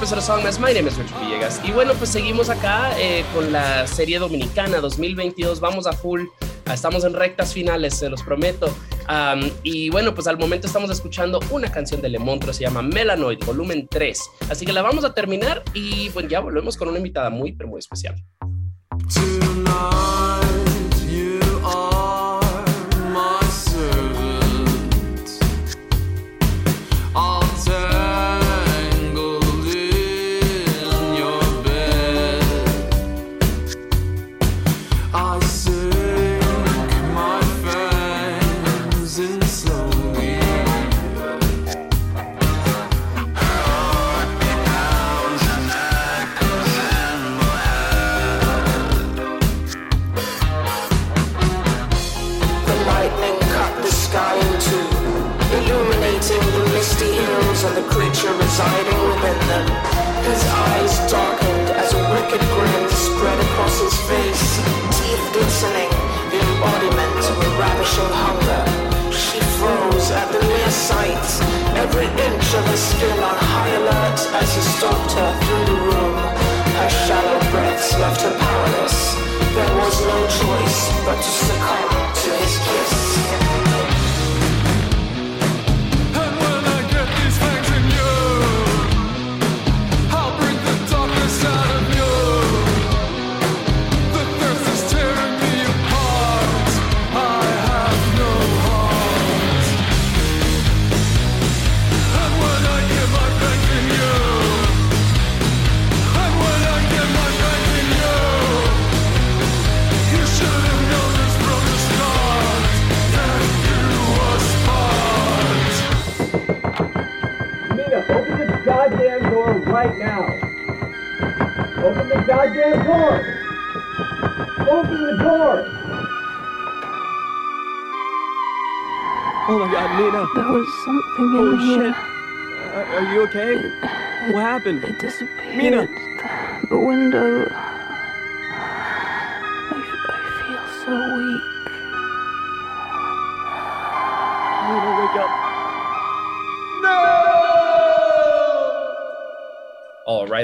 My name is Richard Villegas. Y bueno, pues seguimos acá eh, con la serie dominicana 2022. Vamos a full. Ah, estamos en rectas finales, se los prometo. Y bueno, pues al momento estamos escuchando una canción de Le Montre, se llama Melanoid, volumen 3. Así que la vamos a terminar y bueno, ya volvemos con una invitada muy, pero muy especial. Inch of her skin on high alert as he stalked her through the room. Her shallow breaths left her powerless. There was no choice but to succumb to his kiss. Right now. Open the goddamn door. Open the door. Oh my god, Nina. There was something in Oh here. shit. Are, are you okay? What happened? It disappeared. Mina. The window.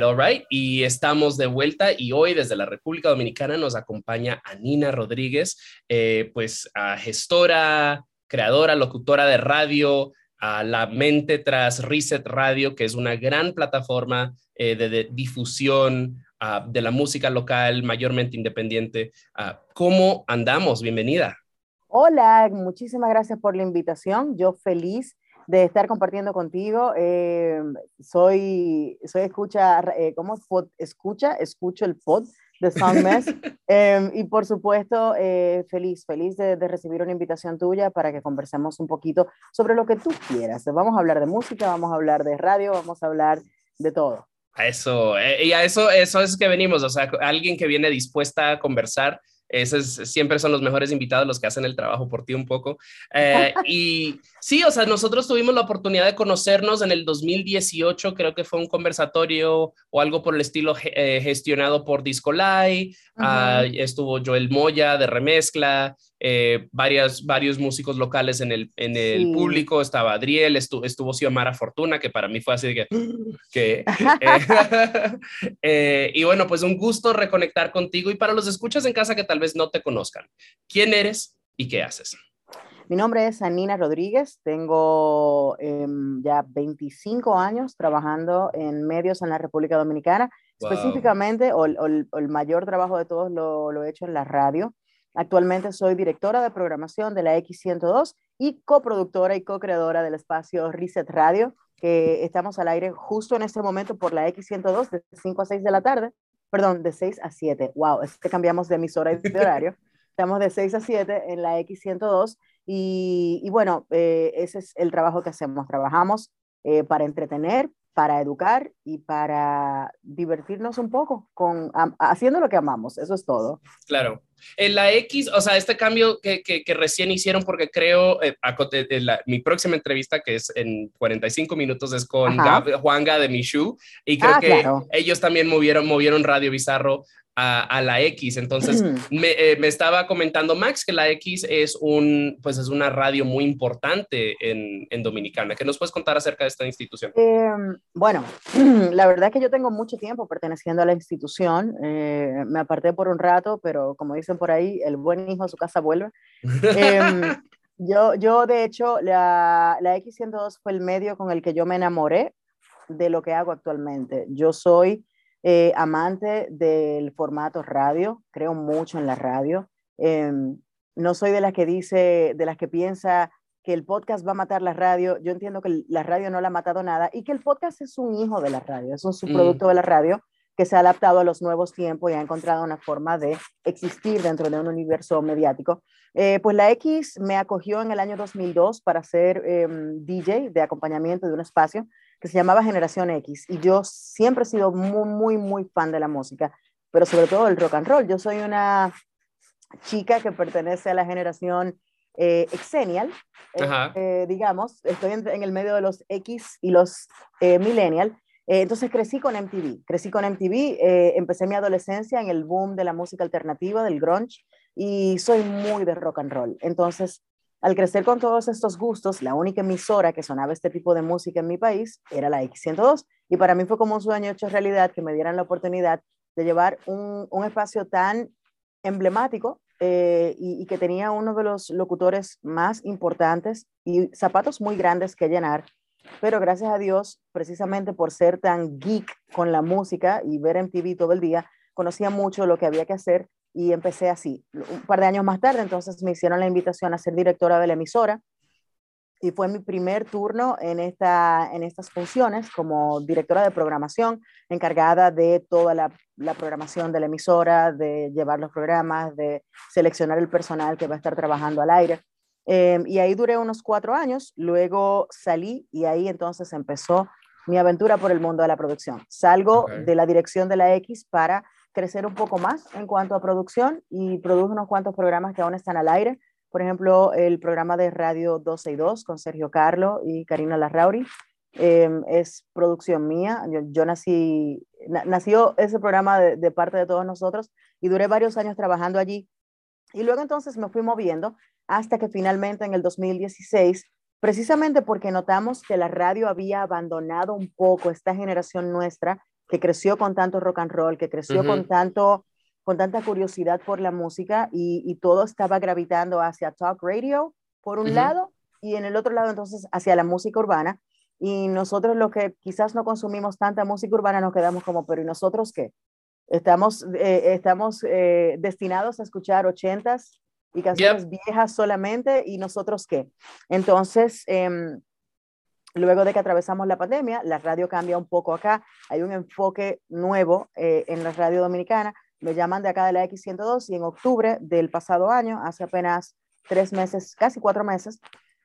Right, all. Y estamos de vuelta y hoy desde la República Dominicana nos acompaña Anina Rodríguez, eh, pues a gestora, creadora, locutora de radio, a la mente tras Reset Radio, que es una gran plataforma eh, de, de difusión ah, de la música local, mayormente independiente. Ah, ¿Cómo andamos? Bienvenida. Hola, muchísimas gracias por la invitación. Yo feliz de estar compartiendo contigo. Eh, soy, soy escucha, eh, ¿cómo? Pod- escucha? Escucho el pod de Songmess. Eh, y por supuesto, eh, feliz, feliz de, de recibir una invitación tuya para que conversemos un poquito sobre lo que tú quieras. Vamos a hablar de música, vamos a hablar de radio, vamos a hablar de todo. A eso, y a eso, eso es que venimos, o sea, alguien que viene dispuesta a conversar, esos siempre son los mejores invitados, los que hacen el trabajo por ti un poco. Eh, y sí, o sea, nosotros tuvimos la oportunidad de conocernos en el 2018, creo que fue un conversatorio o algo por el estilo eh, gestionado por Discolai, ah, estuvo Joel Moya de Remezcla, eh, varias, varios músicos locales en el, en el Sí. público, estaba Adriel, estu- estuvo Xiomara Fortuna, que para mí fue así de que, que eh, y bueno, pues un gusto reconectar contigo y para los escuchas en casa que tal vez no te conozcan, ¿quién eres y qué haces? Mi nombre es Anina Rodríguez, tengo em, ya 25 años trabajando en medios en la República Dominicana, Wow. específicamente, o, el- o o el mayor trabajo de todos lo, lo he hecho en la radio. Actualmente soy directora de programación de la X102 y coproductora y co-creadora del espacio Reset Radio, que estamos al aire justo en este momento por la X102 de 5 a 6 de la tarde, perdón, de 6 a 7. Wow, es que cambiamos de emisora y de horario. Estamos de 6 a 7 en la X102 y, y bueno, eh, ese es el trabajo que hacemos. Trabajamos eh, para entretener, para educar y para divertirnos un poco con, haciendo lo que amamos. Eso es todo. Claro. En la X, o sea, este cambio que, que, que recién hicieron, porque creo, eh, la- mi próxima entrevista, que es en 45 minutos, es con. Gab- Juanga de Michu, y creo Ah, que claro. ellos también movieron, movieron Radio Bizarro a, a la X. Entonces, me, eh, me estaba comentando Max que la X es, un, pues es una radio muy importante en, en Dominicana. ¿Qué nos puedes contar acerca de esta institución? Eh, bueno, la verdad es que yo tengo mucho tiempo perteneciendo a la institución. Eh, me aparté por un rato, pero como dicen por ahí, el buen hijo a su casa vuelve. Em, yo, yo, de hecho, la, la X102 fue el medio con el que yo me enamoré de lo que hago actualmente. Yo soy eh, amante del formato radio, creo mucho en la radio. Em, no soy de las que dice, de las que piensa que el podcast va a matar la radio. Yo entiendo que la radio no la ha matado nada y que el podcast es un hijo de la radio, es un subproducto de la radio que se ha adaptado a los nuevos tiempos y ha encontrado una forma de existir dentro de un universo mediático. Eh, pues la X me acogió en el año 2002 para ser em, DJ de acompañamiento de un espacio que se llamaba Generación X y yo siempre he sido muy, muy, muy fan de la música, pero sobre todo el rock and roll. Yo soy una chica que pertenece a la generación eh, eh, eh, digamos, estoy en, en el medio de los X y los eh, Millennial. Entonces crecí con MTV, crecí con MTV, empecé mi adolescencia en el boom de la música alternativa, del grunge, y soy muy de rock and roll. Entonces, al crecer con todos estos gustos, la única emisora que sonaba este tipo de música en mi país era la X102, y para mí fue como un sueño hecho realidad que me dieran la oportunidad de llevar un, espacio tan emblemático eh, y, que tenía uno de los locutores más importantes y zapatos muy grandes que llenar. Pero gracias a Dios, precisamente por ser tan geek con la música y ver MTV todo el día, conocía mucho lo que había que hacer y empecé así. Un par de años más tarde, entonces me hicieron la invitación a ser directora de la emisora y fue mi primer turno en, esta, en estas funciones como directora de programación, encargada de toda la, la programación de la emisora, de llevar los programas, de seleccionar el personal que va a estar trabajando al aire. Eh, y ahí duré unos cuatro años, luego salí y ahí entonces empezó mi aventura por el mundo de la producción. Salgo de la dirección de la X para crecer un poco más en cuanto a producción y produjo unos cuantos programas que aún están al aire. Por ejemplo, el programa de Radio 12 y 2 con Sergio Carlo y Karina Larrauri. eh, es producción mía. Yo, yo nací, na- nació ese programa de parte de todos nosotros y duré varios años trabajando allí. Y luego entonces me fui moviendo hasta que finalmente en el 2016, precisamente porque notamos que la radio había abandonado un poco esta generación nuestra que creció con tanto rock and roll, que creció con tanto con tanta curiosidad por la música y, y todo estaba gravitando hacia talk radio por un lado y en el otro lado entonces hacia la música urbana y nosotros los que quizás no consumimos tanta música urbana nos quedamos como, pero ¿y nosotros qué? Estamos, eh, estamos eh, destinados a escuchar ochentas y canciones viejas solamente y nosotros qué. Entonces, em, luego de que atravesamos la pandemia, la radio cambia un poco acá, hay un enfoque nuevo eh, en la radio dominicana, me llaman de acá de la X102 y en octubre del pasado año, hace apenas tres meses, casi cuatro meses,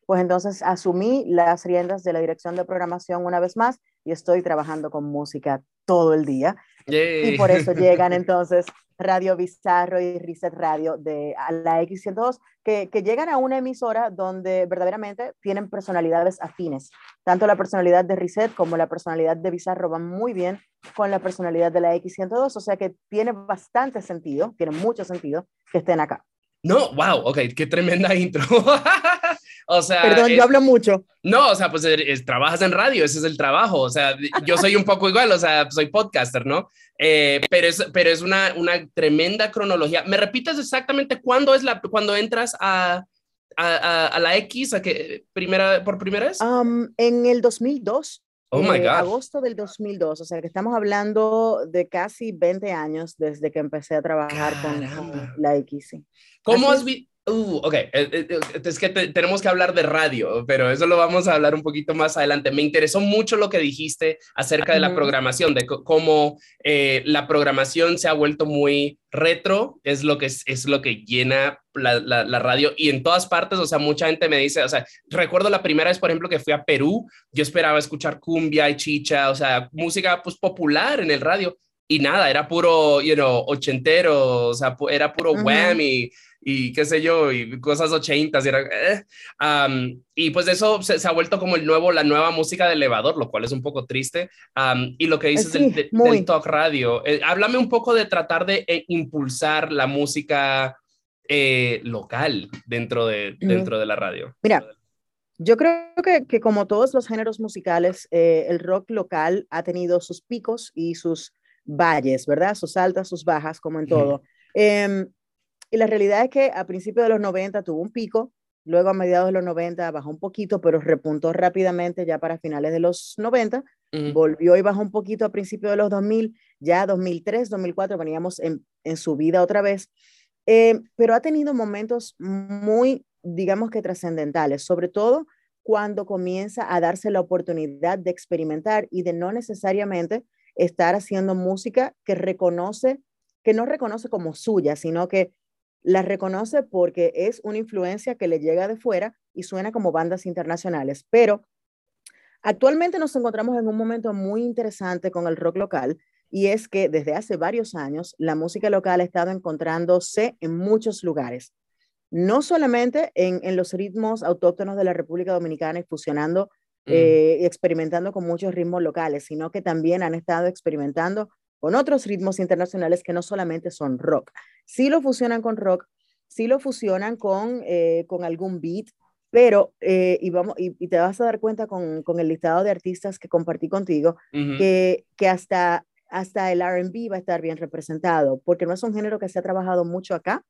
pues entonces asumí las riendas de la dirección de programación una vez más y estoy trabajando con música todo el día. Yay. Y por eso llegan entonces Radio Bizarro y Reset Radio de a la X102, que, que llegan a una emisora donde verdaderamente tienen personalidades afines. Tanto la personalidad de Reset como la personalidad de Bizarro van muy bien con la personalidad de la X102, o sea que tiene bastante sentido, tiene mucho sentido que estén acá. No, wow, ok, qué tremenda intro. O sea, Perdón, es- yo hablo mucho. no, o sea, pues es- es- trabajas en radio, ese es el trabajo. O sea, yo soy un poco igual, o sea, soy podcaster, ¿no? Eh, pero es, pero es una, una tremenda cronología. ¿Me repites exactamente cuándo es la, cuando entras a, a, a- a la X, a que primera, por primera vez? Um, en el 2002, Oh my eh, God. agosto del 2002, o sea que estamos hablando de casi 20 años desde que empecé a trabajar con, la X. ¿Cómo así has es. Uh, ok, eh, eh, eh, es que te- tenemos que hablar de radio, pero eso lo vamos a hablar un poquito más adelante. Me interesó mucho lo que dijiste acerca de la programación, de cómo eh, la programación se ha vuelto muy retro, es lo que, es, es lo que llena la, la- la radio y en todas partes, o sea, mucha gente me dice, o sea, recuerdo la primera vez, por ejemplo, que fui a Perú, yo esperaba escuchar cumbia y chicha, o sea, música pues popular en el radio. Y nada, era puro, you know, ochentero, o sea, era puro Ujú. whammy, y qué sé yo, y cosas ochentas. Y, era, eh. Am, y pues eso se, se ha vuelto como el nuevo, la nueva música de elevador, lo cual es un poco triste. Am, y lo que dices Sí, del, de- del talk radio, eh, háblame un poco de tratar de eh, impulsar la música eh, local dentro de, Ujú. dentro de la radio. Mira, yo creo que, que como todos los géneros musicales, eh, el rock local ha tenido sus picos y sus valles, ¿verdad? Sus altas, sus bajas, como en todo. Em, y la realidad es que a principios de los 90 tuvo un pico, luego a mediados de los 90 bajó un poquito, pero repuntó rápidamente ya para finales de los 90, Ujú. volvió y bajó un poquito a principios de los 2000, ya 2003, 2004 veníamos en, en subida otra vez, Eh, pero ha tenido momentos muy, digamos que trascendentales, sobre todo cuando comienza a darse la oportunidad de experimentar y de no necesariamente estar haciendo música que reconoce, que no reconoce como suya, sino que la reconoce porque es una influencia que le llega de fuera y suena como bandas internacionales. Pero actualmente nos encontramos en un momento muy interesante con el rock local y es que desde hace varios años la música local ha estado encontrándose en muchos lugares, no solamente en, en los ritmos autóctonos de la República Dominicana y fusionando Mm. eh, y experimentando con muchos ritmos locales, sino que también han estado experimentando con otros ritmos internacionales que no solamente son rock. Sí lo fusionan con rock, sí lo fusionan con, eh, con algún beat, pero, eh, y, vamos, y, y te vas a dar cuenta con, con el listado de artistas que compartí contigo, Ujú. que, que hasta, hasta el RB va a estar bien representado, porque no es un género que se ha trabajado mucho acá,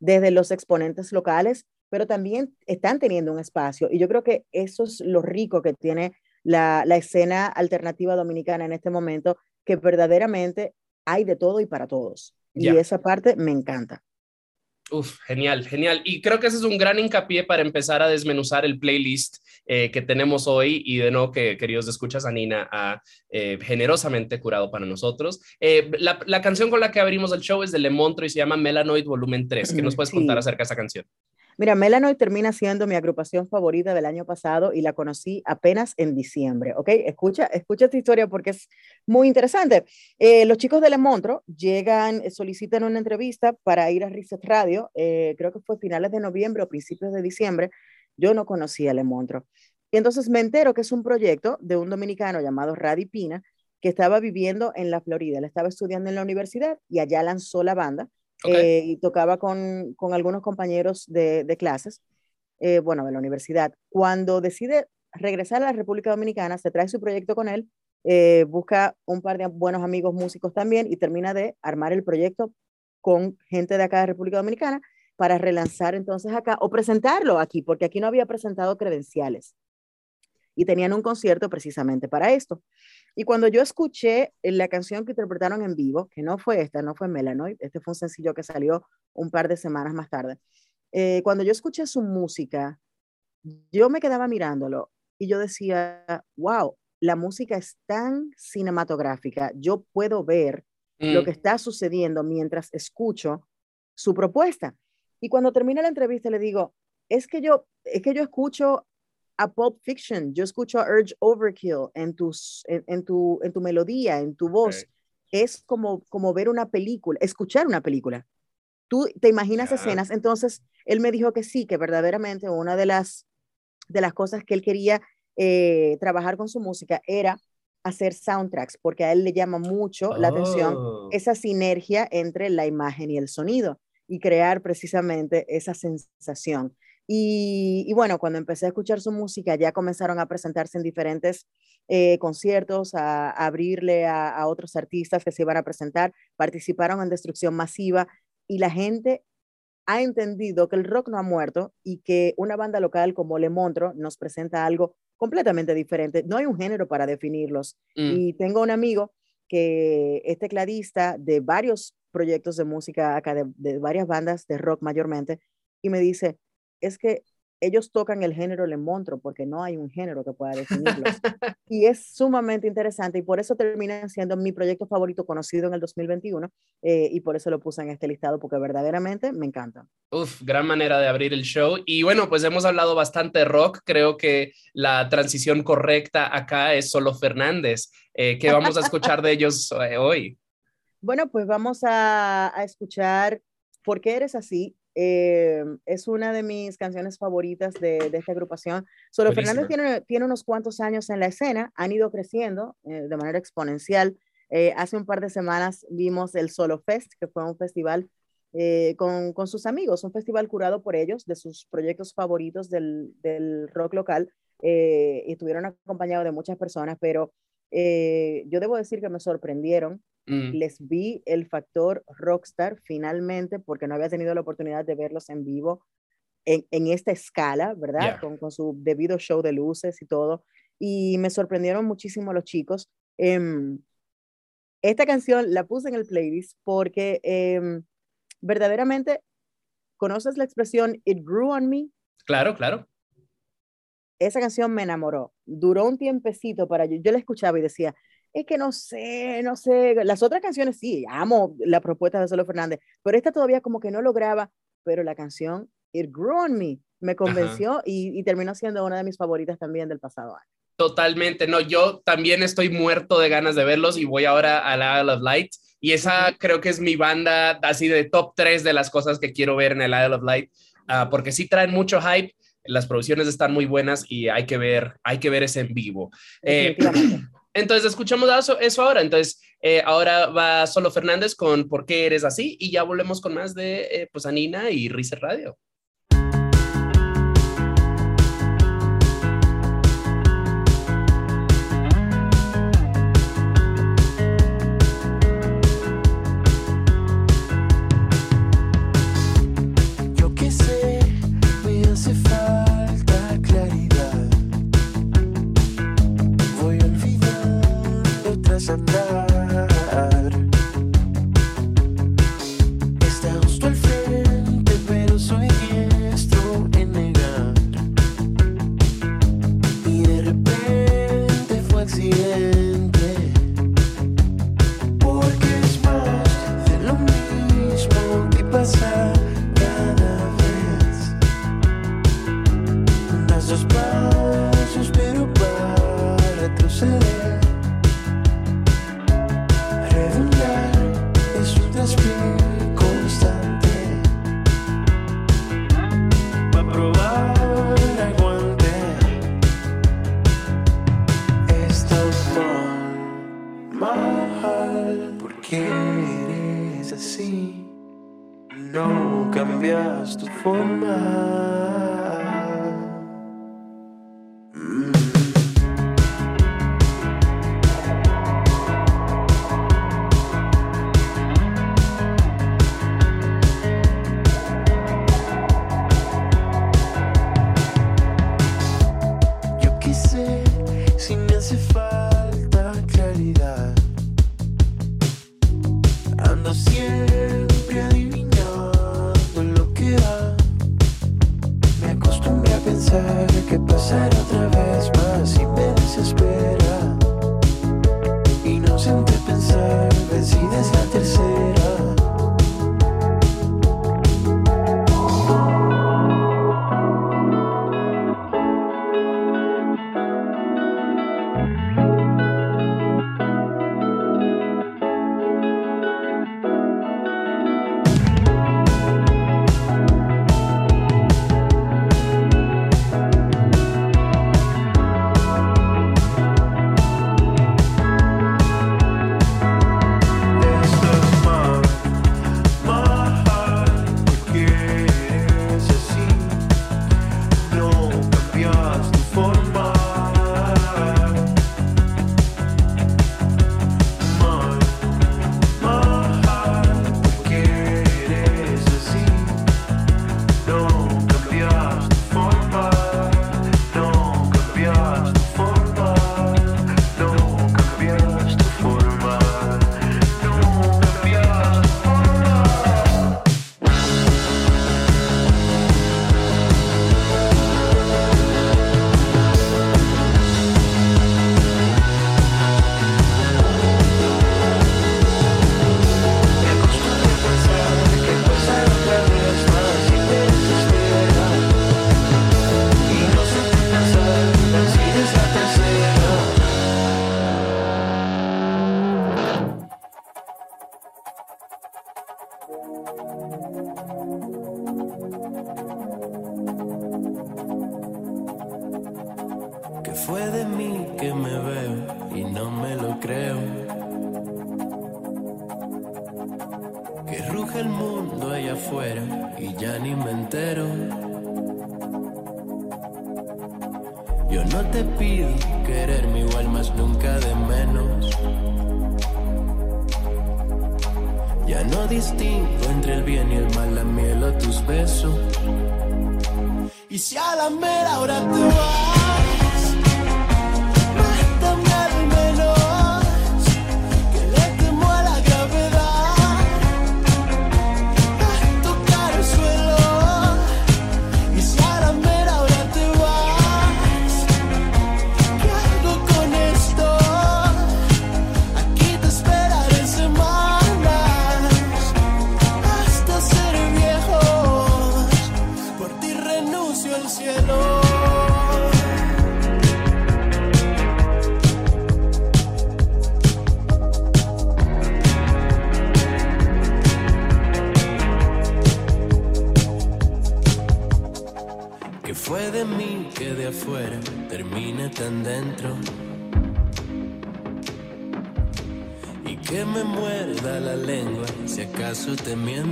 desde los exponentes locales, pero también están teniendo un espacio. Y yo creo que eso es lo rico que tiene la, la escena alternativa dominicana en este momento, que verdaderamente hay de todo y para todos. Ya. Y esa parte me encanta. Uf, genial, genial. Y creo que ese es un gran hincapié para empezar a desmenuzar el playlist eh, que tenemos hoy y de nuevo que, queridos escuchas, a Nina ha eh, generosamente curado para nosotros. Eh, la, la canción con la que abrimos el show es de Le Montre y se llama Melanoid Volumen 3. ¿Qué nos puedes Sí. contar acerca de esa canción? Mira, Melanoid termina siendo mi agrupación favorita del año pasado y la conocí apenas en diciembre, ¿ok? Escucha, escucha esta historia porque es muy interesante. Eh, los chicos de Le Montro llegan, eh, solicitan una entrevista para ir a Reset Radio, eh, creo que fue finales de noviembre o principios de diciembre. Yo no conocía Le Montro. Y entonces me entero que es un proyecto de un dominicano llamado Radi Pina, que estaba viviendo en la Florida. Él estaba estudiando en la universidad y allá lanzó la banda Eh, y tocaba con, con algunos compañeros de, de clases, eh, bueno, de la universidad. Cuando decide regresar a la República Dominicana, se trae su proyecto con él, eh, busca un par de buenos amigos músicos también y termina de armar el proyecto con gente de acá de República Dominicana para relanzar entonces acá o presentarlo aquí, porque aquí no había presentado credenciales. Y tenían un concierto precisamente para esto. Y cuando yo escuché la canción que interpretaron en vivo, que no fue esta, no fue Melanoid, este fue un sencillo que salió un par de semanas más tarde, eh, cuando yo escuché su música, yo me quedaba mirándolo y yo decía, wow, la música es tan cinematográfica, yo puedo ver lo Mm, que está sucediendo mientras escucho su propuesta. Y cuando termina la entrevista le digo, es que yo, es que yo escucho a Pulp Fiction, yo escucho a Urge Overkill en, tus, en, en tu, en tu melodía, en tu voz. Ok. Es como, como ver una película, escuchar una película. Tú te imaginas escenas. Entonces, él me dijo que sí, que verdaderamente una de las, de las cosas que él quería eh, trabajar con su música era hacer soundtracks, porque a él le llama mucho la atención Oh. esa sinergia entre la imagen y el sonido y crear precisamente esa sensación. Y, y bueno, cuando empecé a escuchar su música, ya comenzaron a presentarse en diferentes eh, conciertos, a, a abrirle a, a otros artistas que se iban a presentar, participaron en Destrucción Masiva y la gente ha entendido que el rock no ha muerto y que una banda local como Le Montro nos presenta algo completamente diferente. No hay un género para definirlos. Mm, Y tengo un amigo que es tecladista de varios proyectos de música acá, de, de varias bandas de rock mayormente, y me dice, es que ellos tocan el género Le Montro porque no hay un género que pueda definirlos. y es sumamente interesante y por eso termina siendo mi proyecto favorito conocido en el 2021 eh, y por eso lo puse en este listado porque verdaderamente me encanta. Uf, gran manera de abrir el show. Y bueno, pues hemos hablado bastante de rock. Creo que la transición correcta acá es solo Fernández. Eh, ¿Qué vamos a escuchar de ellos eh, hoy? Bueno, pues vamos a, a escuchar ¿Por qué eres así? Eh, es una de mis canciones favoritas de, de esta agrupación. Solo Buenísima. Fernández tiene, tiene unos cuantos años en la escena, han ido creciendo eh, de manera exponencial. Eh, hace un par de semanas vimos el Solo Fest, que fue un festival con, con sus amigos, un festival curado por ellos, de sus proyectos favoritos del, del rock local, y estuvieron acompañados de muchas personas, pero yo debo decir que me sorprendieron Mm, les vi el factor rockstar finalmente porque no había tenido la oportunidad de verlos en vivo en, en esta escala, ¿verdad? Con, con su debido show de luces y todo. Y me sorprendieron muchísimo los chicos. Em, esta canción la puse en el playlist porque em, verdaderamente, ¿conoces la expresión It grew on me? Claro, claro. esa canción me enamoró. Duró un tiempecito para yo. Yo la escuchaba y decía, es que no sé, no sé. Las otras canciones sí, amo la propuesta de Solo Fernández, pero esta todavía como que no lograba. Pero la canción It Grew on Me me convenció y, y terminó siendo una de mis favoritas también del pasado año. Totalmente, no, yo también estoy muerto de ganas de verlos y voy ahora a la Isle of Light y esa creo que es mi banda así de top 3 de las cosas que quiero ver en el Isle of Light, ah, porque sí traen mucho hype, las producciones están muy buenas y hay que ver, hay que ver ese en vivo. Eh. entonces escuchamos eso, eso ahora, entonces eh, ahora va Solo Fernández con ¿Por qué eres así? Y ya volvemos con más de eh, pues Anina y Rice Radio. sunrise.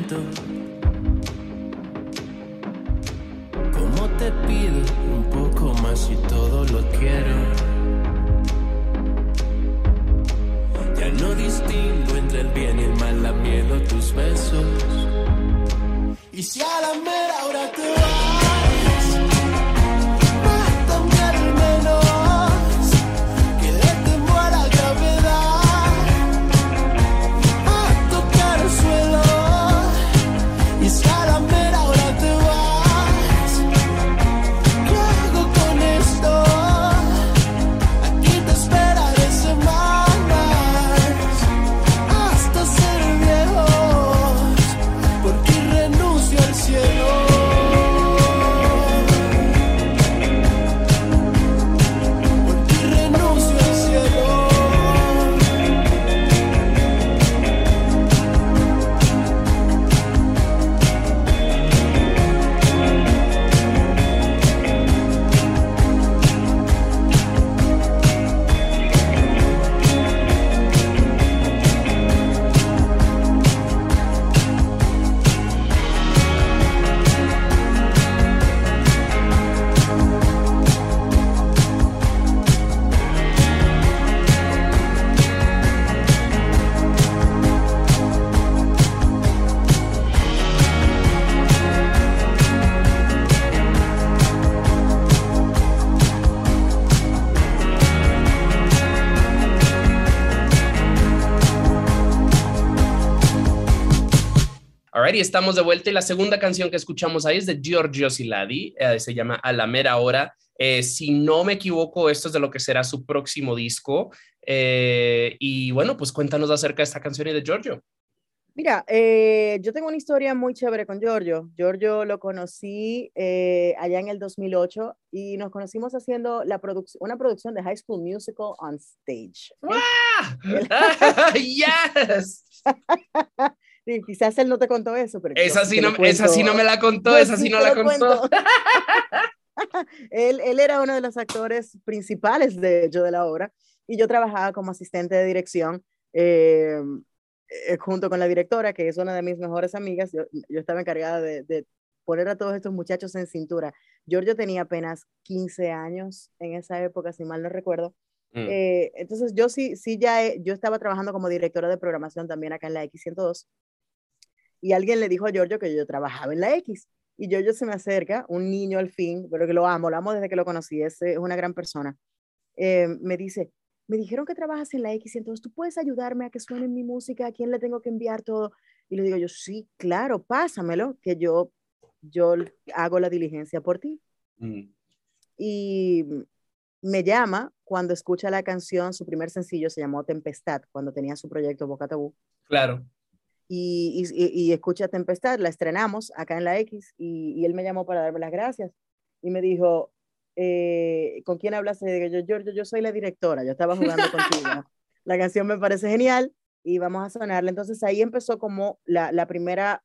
Te Alrighty, estamos de vuelta y la segunda canción que escuchamos ahí es de Giorgio Siladi, eh, se llama A la mera hora. Eh, si no me equivoco, esto es de lo que será su próximo disco. Eh, y bueno, pues cuéntanos acerca de esta canción y de Giorgio. Mira, eh, yo tengo una historia muy chévere con Giorgio. Giorgio lo conocí eh, allá en el 2008 y nos conocimos haciendo la produc- una producción de High School Musical on Stage. ¡Ah! ¡Yes! Sí, quizás él no te contó eso, pero yo Esa sí, no, esa sí no me la contó, Yo esa sí no la contó. él, él era uno de los actores principales de hecho de la obra y yo trabajaba como asistente de dirección eh, eh, junto con la directora, que es una de mis mejores amigas. Yo, yo estaba encargada de, de poner a todos estos muchachos en cintura. Giorgio tenía apenas 15 años en esa época, si mal no recuerdo. Mm. Eh, entonces yo sí, sí ya, he- yo estaba trabajando como directora de programación también acá en la X102 y alguien le dijo a Giorgio que yo trabajaba en la X y Giorgio se me acerca, un niño al fin, pero que lo amo, lo amo desde que lo conocí, es, es una gran persona. Eh, me dice, me dijeron que trabajas en la X102, ¿tú puedes ayudarme a que suene mi música? ¿A quién le tengo que enviar todo? Y le digo yo, sí, claro, pásamelo, que yo, yo hago la diligencia por ti Mm. y me llama cuando escucha la canción, su primer sencillo se llamó Tempestad, cuando tenía su proyecto Boca Tabú. Claro. Y, y, y- y escucha Tempestad, la estrenamos acá en la X y, y él me llamó para darme las gracias y me dijo, eh, ¿con quién digo yo, Giorgio, yo soy la directora, yo estaba jugando contigo. La canción me parece genial y vamos a sonarla. Entonces ahí empezó como la, la primera,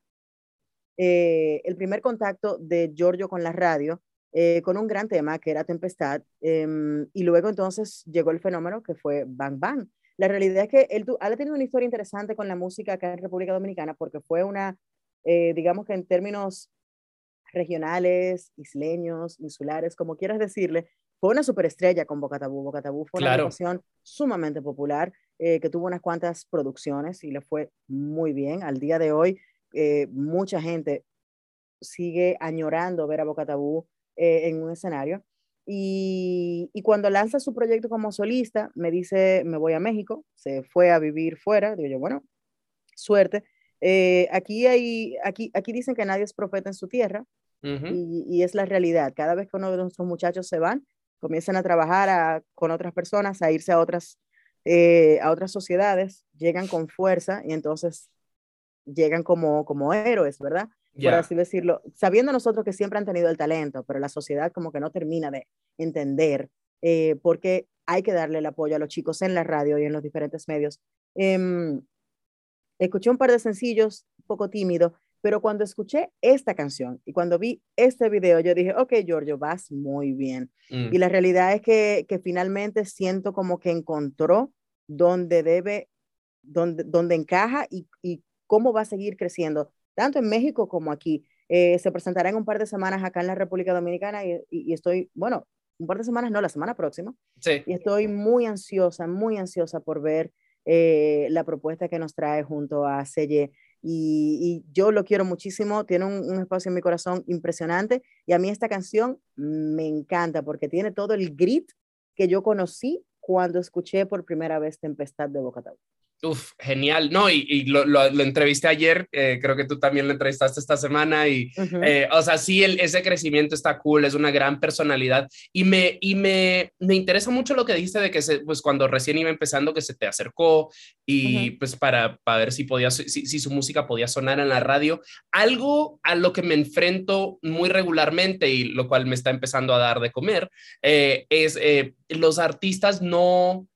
eh, el primer contacto de Giorgio con la radio, eh, con un gran tema que era Tempestad, em, y luego entonces llegó el fenómeno que fue Bang Bang. La realidad es que él, él ha tenido una historia interesante con la música acá en República Dominicana porque fue una eh, digamos que en términos regionales, isleños, insulares, como quieras decirle, fue una superestrella con Bocatabú. Bocatabú fue una Claro. agrupación sumamente popular eh, que tuvo unas cuantas producciones y le fue muy bien. Al día de hoy, eh, mucha gente sigue añorando ver a Bocatabú eh, en un escenario. Y, y cuando lanza su proyecto como solista, me dice, me voy a México, se fue a vivir fuera. Digo yo, bueno, suerte. Eh, aquí, hay, aquí, aquí dicen que nadie es profeta en su tierra y es la realidad. Cada vez que uno de nuestros muchachos se van, comienzan a trabajar a- con otras personas, a irse a otras, eh, a otras sociedades, llegan con fuerza y entonces llegan como, como héroes, ¿verdad? Por Ya. así decirlo, sabiendo nosotros que siempre han tenido el talento, pero la sociedad como que no termina de entender eh, por qué hay que darle el apoyo a los chicos en la radio y en los diferentes medios. Em, escuché un par de sencillos, un poco tímido, pero cuando escuché esta canción y cuando vi este video, yo dije, ok, Giorgio, vas muy bien. Mm. Y la realidad es que, que finalmente siento como que encontró donde debe, donde, donde encaja y, y cómo va a seguir creciendo, tanto en México como aquí. Eh, se presentará en un par de semanas acá en la República Dominicana y, y- y estoy, bueno, un par de semanas, no, la semana próxima, Sí. y estoy muy ansiosa, muy ansiosa por ver eh, la propuesta que nos trae junto a Selle. Y, y yo lo quiero muchísimo, tiene un, un espacio en mi corazón impresionante y a mí esta canción me encanta porque tiene todo el grit que yo conocí cuando escuché por primera vez Tempestad de Bocatau. Uf, genial. No, y, y lo, lo- lo entrevisté ayer, eh, creo que tú también lo entrevistaste esta semana y, eh, o sea, sí, el- ese crecimiento está cool, es una gran personalidad y me, y me, me interesa mucho lo que dijiste de que se, pues cuando recién iba empezando que se te acercó y pues para, para ver si, podía, si, si su música podía sonar en la radio. Algo a lo que me enfrento muy regularmente y lo cual me está empezando a dar de comer eh, es los artistas no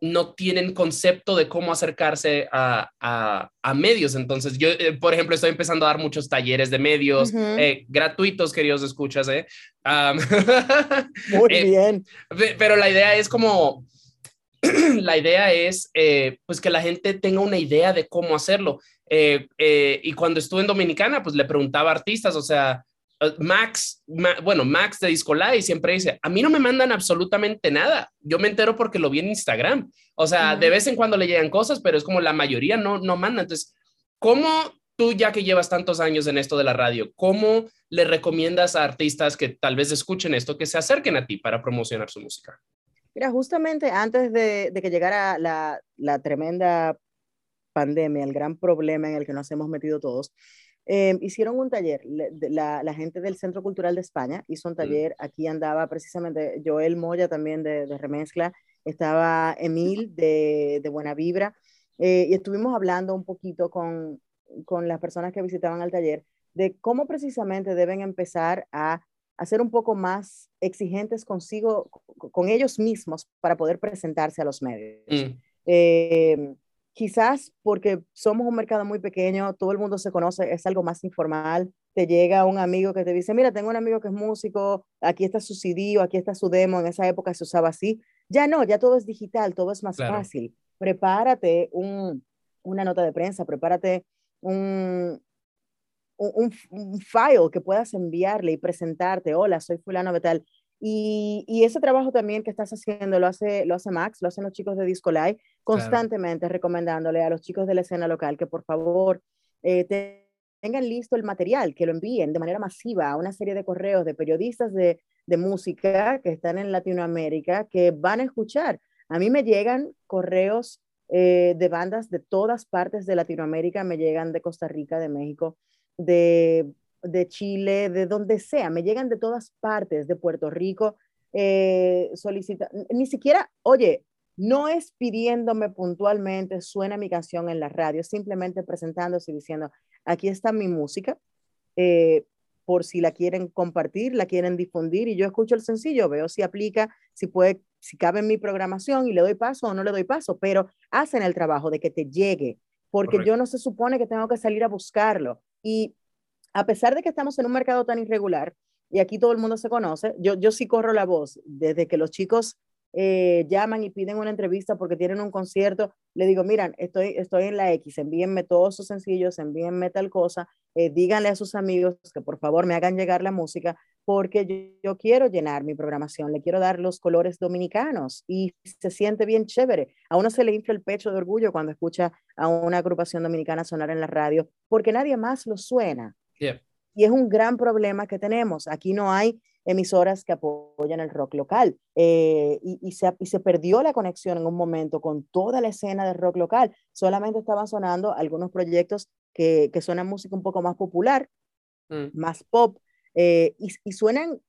no tienen concepto de cómo acercarse a, a- a medios. Entonces, yo, eh, por ejemplo, estoy empezando a dar muchos talleres de medios eh, gratuitos, queridos escuchas, ¿eh? Muy eh, bien. Pe- Pero la idea es como, la idea es eh, pues que la gente tenga una idea de cómo hacerlo. Y cuando estuve en Dominicana, pues le preguntaba a artistas, o sea, Max, Ma- bueno, Max de Discolay siempre dice, a mí no me mandan absolutamente nada, yo me entero porque lo vi en Instagram. O sea, de vez en cuando le llegan cosas, pero es como la mayoría no, no manda. Entonces, ¿cómo tú ya que llevas tantos años en esto de la radio, cómo le recomiendas a artistas que tal vez escuchen esto, que se acerquen a ti para promocionar su música? Mira, justamente antes de, de que llegara la, la tremenda pandemia, el gran problema en el que nos hemos metido todos, eh, hicieron un taller, la, la gente del Centro Cultural de España hizo un taller, aquí andaba precisamente Joel Moya también de, de Remezcla, estaba Emil de, de Buena Vibra, eh, y estuvimos hablando un poquito con, con las personas que visitaban el taller de cómo precisamente deben empezar a a ser un poco más exigentes consigo, con ellos mismos para poder presentarse a los medios. Mm, Eh, quizás porque somos un mercado muy pequeño, todo el mundo se conoce, es algo más informal. Te llega un amigo que te dice, mira, tengo un amigo que es músico, aquí está su CD o aquí está su demo, en esa época se usaba así. Ya no, ya todo es digital, todo es más Claro. fácil. Prepárate un, una nota de prensa, prepárate un, un, file que puedas enviarle y presentarte, hola, soy fulano de tal. Y, y, ese trabajo también que estás haciendo lo hace, lo hace Max, lo hacen los chicos de Discolay, constantemente recomendándole a los chicos de la escena local que por favor eh, te, tengan listo el material, que lo envíen de manera masiva a una serie de correos de periodistas de, de música que están en Latinoamérica que van a escuchar. A mí me llegan correos eh, de bandas de todas partes de Latinoamérica, me llegan de Costa Rica, de México, de, de, Chile, de donde sea, me llegan de todas partes, de Puerto Rico, eh, ni siquiera, oye, no es pidiéndome puntualmente, suena mi canción en la radio, simplemente presentándose y diciendo, aquí está mi música, eh, por si la quieren compartir, la quieren difundir, y yo escucho el sencillo, veo si aplica, si puede, si cabe en mi programación y le doy paso o no le doy paso, pero hacen el trabajo de que te llegue, porque Correcto. yo no se supone que tengo que salir a buscarlo. Y a pesar de que estamos en un mercado tan irregular, y aquí todo el mundo se conoce, yo, yo sí corro la voz, desde que los chicos eh, llaman y piden una entrevista porque tienen un concierto, le digo, miran, estoy, estoy en la X, envíenme todos sus sencillos, envíenme tal cosa, eh, díganle a sus amigos que por favor me hagan llegar la música, porque yo, yo quiero llenar mi programación, le quiero dar los colores dominicanos y se siente bien chévere. A uno se le infla el pecho de orgullo cuando escucha a una agrupación dominicana sonar en la radio, porque nadie más lo suena. Yeah. Y es un gran problema que tenemos. Aquí no hay emisoras que apoyan el rock local. Eh, y, y, se, y, se, perdió la conexión en un momento con toda la escena de rock local. Solamente estaban sonando algunos proyectos que, que suenan música un poco más popular, mm. más pop, eh, y, y, suenan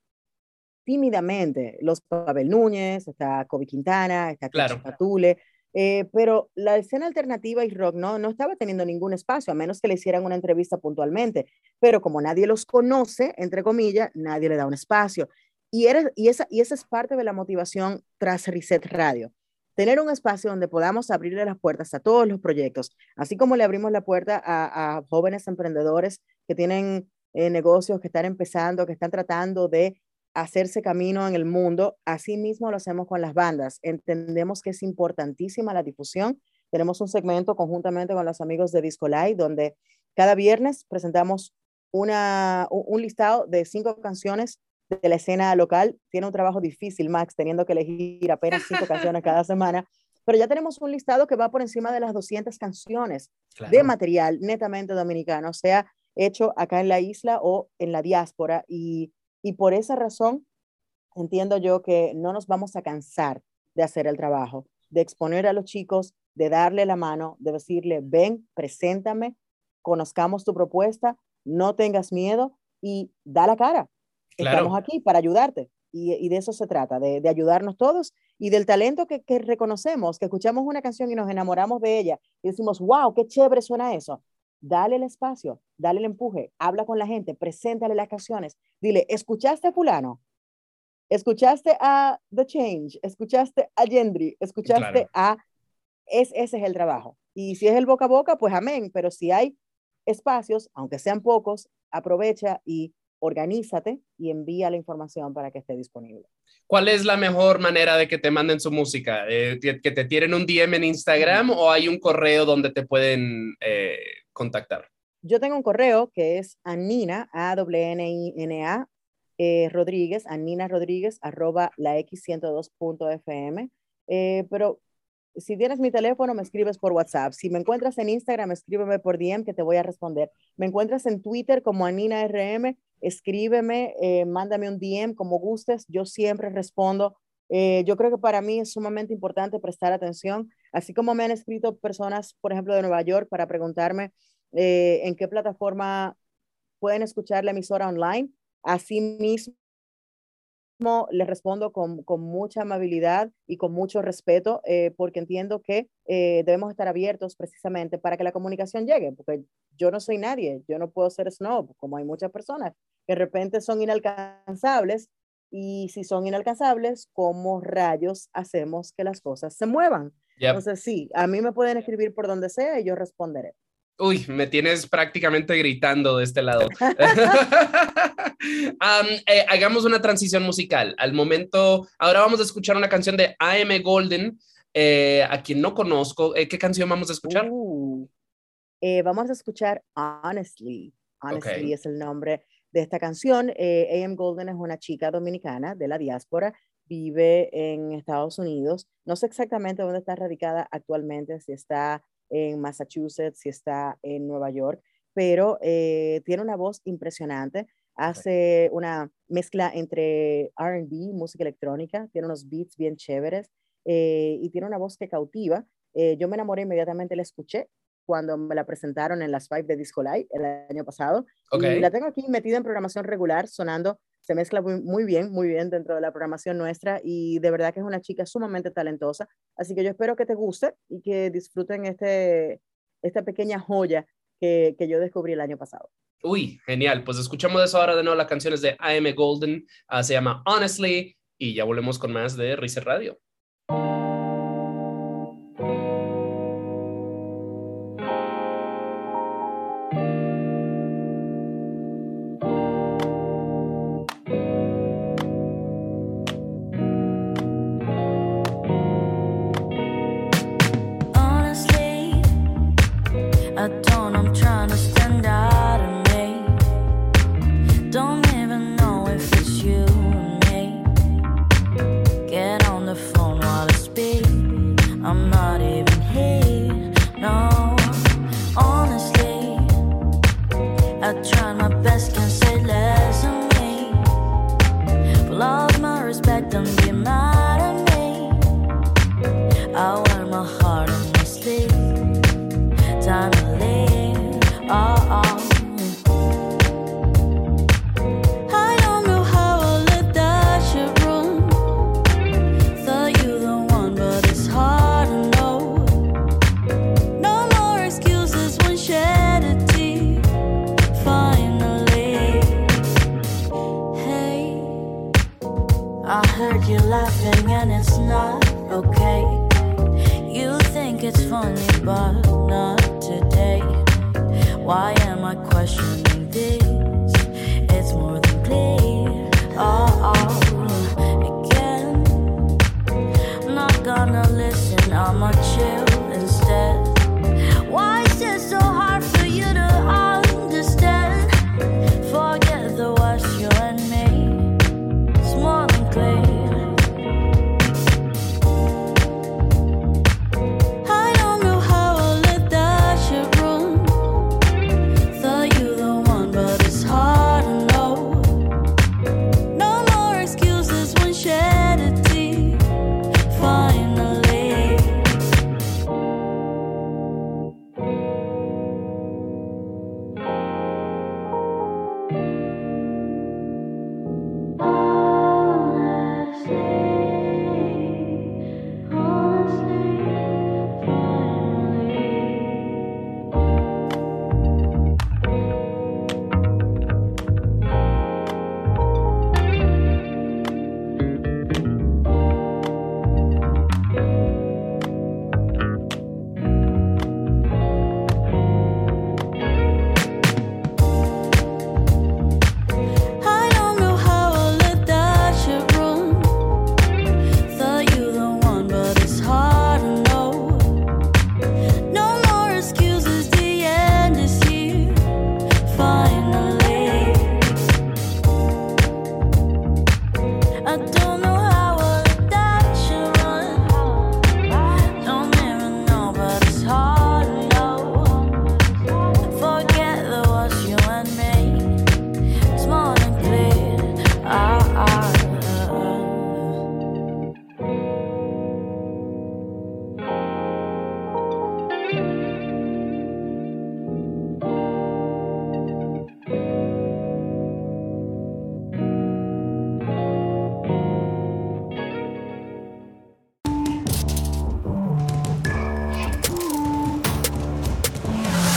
tímidamente. Los Pavel Núñez, está Kobe Quintana, está claro. Patule, eh, pero la escena alternativa y rock no, no estaba teniendo ningún espacio, a menos que le hicieran una entrevista puntualmente. Pero como nadie los conoce, entre comillas, nadie le da un espacio. Y, eres, y, esa, y esa es parte de la motivación tras Reset Radio. Tener un espacio donde podamos abrirle las puertas a todos los proyectos, así como le abrimos la puerta a, jóvenes emprendedores que tienen eh, negocios, que están empezando, que están tratando de hacerse camino en el mundo. Así mismo lo hacemos con las bandas. Entendemos que es importantísima la difusión. Tenemos un segmento conjuntamente con los amigos de Disco Live, donde cada viernes presentamos una, un listado de cinco canciones de la escena local. Tiene un trabajo difícil, Max, teniendo que elegir apenas cinco canciones cada semana. Pero ya tenemos un listado que va por encima de las 200 canciones claro. de material netamente dominicano, sea hecho acá en la isla o en la diáspora. Y y por esa razón, entiendo yo que no nos vamos a cansar de hacer el trabajo, de exponer a los chicos, de darle la mano, de decirle, ven, preséntame, conozcamos tu propuesta, no tengas miedo y da la cara. Claro. Estamos aquí para ayudarte. Y, y, de eso se trata, de, de ayudarnos todos y del talento que, que, reconocemos, que escuchamos una canción y nos enamoramos de ella y decimos, wow, qué chévere suena eso dale el espacio, dale el empuje, habla con la gente, preséntale las canciones, dile, ¿escuchaste a fulano? ¿Escuchaste a The Change? ¿Escuchaste a Gendry? ¿Escuchaste claro. a... Es, ese es el trabajo. Y si es el boca a boca, pues amén, pero si hay espacios, aunque sean pocos, aprovecha y organízate y envía la información para que esté disponible. ¿Cuál es la mejor manera de que te manden su música? Eh, ¿Que te tiren un DM en Instagram o hay un correo donde te pueden eh, contactar? Yo tengo un correo que es anina, a w n i n a eh, Rodríguez, Anina Rodríguez, arroba la x102.fm. Eh, pero si tienes mi teléfono, me escribes por WhatsApp. Si me encuentras en Instagram, escríbeme por DM que te voy a responder. Me encuentras en Twitter como Anina RM, escríbeme, eh, mándame un DM como gustes. Yo siempre respondo. Eh, yo creo que para mí es sumamente importante prestar atención, así como me han escrito personas, por ejemplo, de Nueva York para preguntarme eh, en qué plataforma pueden escuchar la emisora online. Así mismo les respondo con, con, mucha amabilidad y con mucho respeto, eh, porque entiendo que eh, debemos estar abiertos precisamente para que la comunicación llegue, porque yo no soy nadie, yo no puedo ser snob, como hay muchas personas que de repente son inalcanzables, y si son inalcanzables, ¿cómo rayos hacemos que las cosas se muevan? Yep. Entonces, sí, a mí me pueden escribir por donde sea y yo responderé. Uy, me tienes prácticamente gritando de este lado. um, eh, hagamos una transición musical. Al momento, ahora vamos a escuchar una canción de AM Golden, eh, a quien no conozco. Eh, ¿Qué canción vamos a escuchar? Uh, vamos a escuchar Honestly. Honestly okay. es el nombre de esta canción. AM Golden es una chica dominicana de la diáspora vive en Estados Unidos. No sé exactamente dónde está radicada actualmente, si está en Massachusetts, si está en Nueva York, pero eh, tiene una voz impresionante. Hace una mezcla entre RB, música electrónica, tiene unos beats bien chéveres eh, y tiene una voz que cautiva. Eh, yo me enamoré inmediatamente, la escuché cuando me la presentaron en las Five de Disco Live el año pasado. Okay. Y la tengo aquí metida en programación regular, sonando, se mezcla muy, muy, bien, muy bien dentro de la programación nuestra y de verdad que es una chica sumamente talentosa. Así que yo espero que te guste y que disfruten este, esta pequeña joya que, que yo descubrí el año pasado. Uy, genial. Pues escuchamos eso ahora de nuevo. La canción es de AM Golden, uh, se llama Honestly y ya volvemos con más de Reset Radio.